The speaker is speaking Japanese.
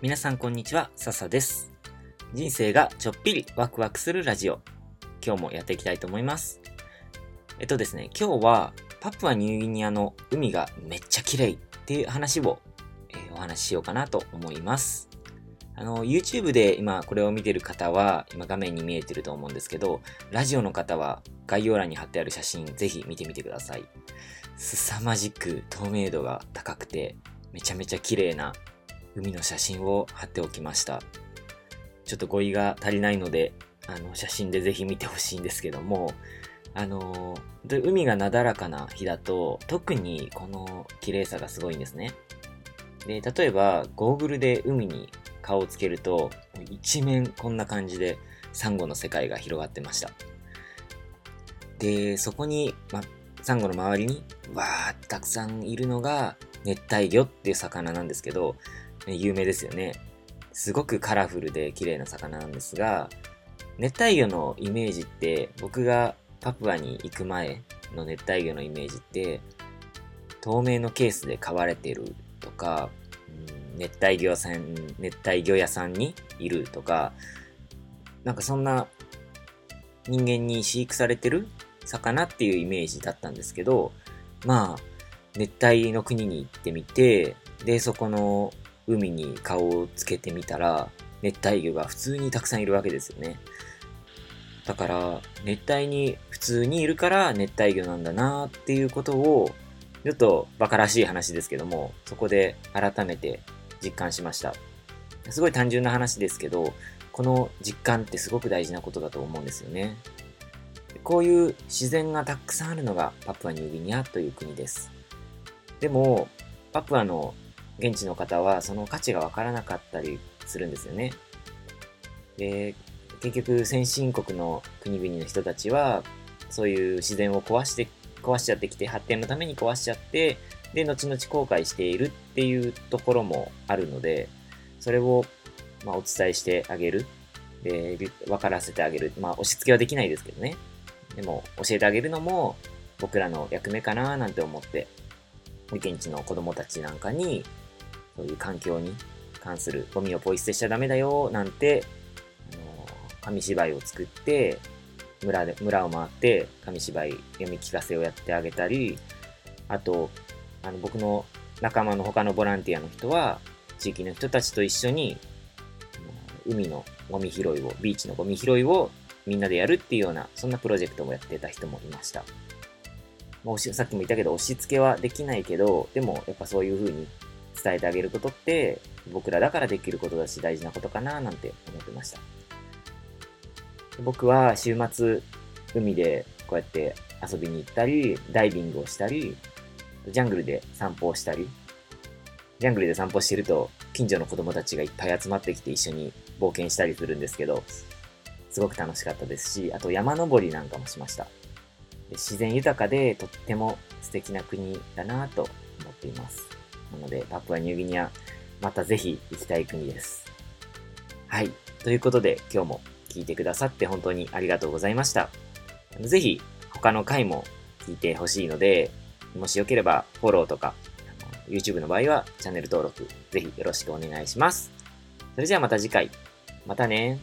皆さんこんにちは、笹です。人生がちょっぴりワクワクするラジオ。今日もやっていきたいと思います。えっとですね、今日はパプアニューギニアの海がめっちゃ綺麗っていう話を、えーお話ししようかなと思います。あの、YouTube で今これを見てる方は今画面に見えてると思うんですけど、ラジオの方は概要欄に貼ってある写真ぜひ見てみてください。凄まじく透明度が高くてめちゃめちゃ綺麗な海の写真を貼っておきました。ちょっと語彙が足りないので、あの、写真でぜひ見てほしいんですけども、あの海がなだらかな日だと、特にこの綺麗さがすごいんですね。で、例えば、ゴーグルで海に顔をつけると、一面こんな感じで、サンゴの世界が広がってました。で、そこに、ま、サンゴの周りに、わーってたくさんいるのが、熱帯魚っていう魚なんですけど、有名ですよね。すごくカラフルで綺麗な魚なんですが、熱帯魚のイメージって、僕がパプアに行く前の熱帯魚のイメージって、透明のケースで飼われてるとか、熱帯魚屋さん、熱帯魚屋さんにいるとか、なんかそんな人間に飼育されてる魚っていうイメージだったんですけど、まあ、熱帯の国に行ってみて、で、そこの海に顔をつけてみたら、熱帯魚が普通にたくさんいるわけですよね。だから、熱帯に普通にいるから熱帯魚なんだなっていうことを、ちょっと馬鹿らしい話ですけども、そこで改めて実感しました。すごい単純な話ですけど、この実感ってすごく大事なことだと思うんですよね。こういう自然がたくさんあるのがパプアニューギニアという国です。でも、パプアの現地の方はその価値がわからなかったりするんですよね。で、結局先進国の国々の人たちは、そういう自然を壊して、壊しちゃってきて、発展のために壊しちゃって、で、後々後悔しているっていうところもあるので、それを、まあ、お伝えしてあげる。で、分からせてあげる。まあ、押し付けはできないですけどね。でも、教えてあげるのも、僕らの役目かななんて思って、現地の子供たちなんかに、そういう環境に関するゴミをポイ捨てしちゃダメだよ、なんて、あの、紙芝居を作って、村で、村を回って、紙芝居読み聞かせをやってあげたり、あと、あの、僕の仲間の他のボランティアの人は、地域の人たちと一緒に、海のゴミ拾いを、ビーチのゴミ拾いをみんなでやるっていうような、そんなプロジェクトもやってた人もいました。まあさっきも言ったけど、押し付けはできないけど、でもやっぱそういう風に伝えてあげることって、僕らだからできることだし大事なことかななんて思ってました。僕は週末、海でこうやって遊びに行ったり、ダイビングをしたり、ジャングルで散歩をしたり、ジャングルで散歩してると、近所の子供たちがいっぱい集まってきて一緒に冒険したりするんですけど、すごく楽しかったですし、あと山登りなんかもしました。自然豊かでとっても素敵な国だなと思っています。なので、パプアニューギニア、またぜひ行きたい国です。はい。ということで、今日も聞いてくださって本当にありがとうございました。ぜひ、他の回も聞いてほしいので、もしよければフォローとか、YouTube の場合はチャンネル登録、ぜひよろしくお願いします。それじゃあまた次回。またね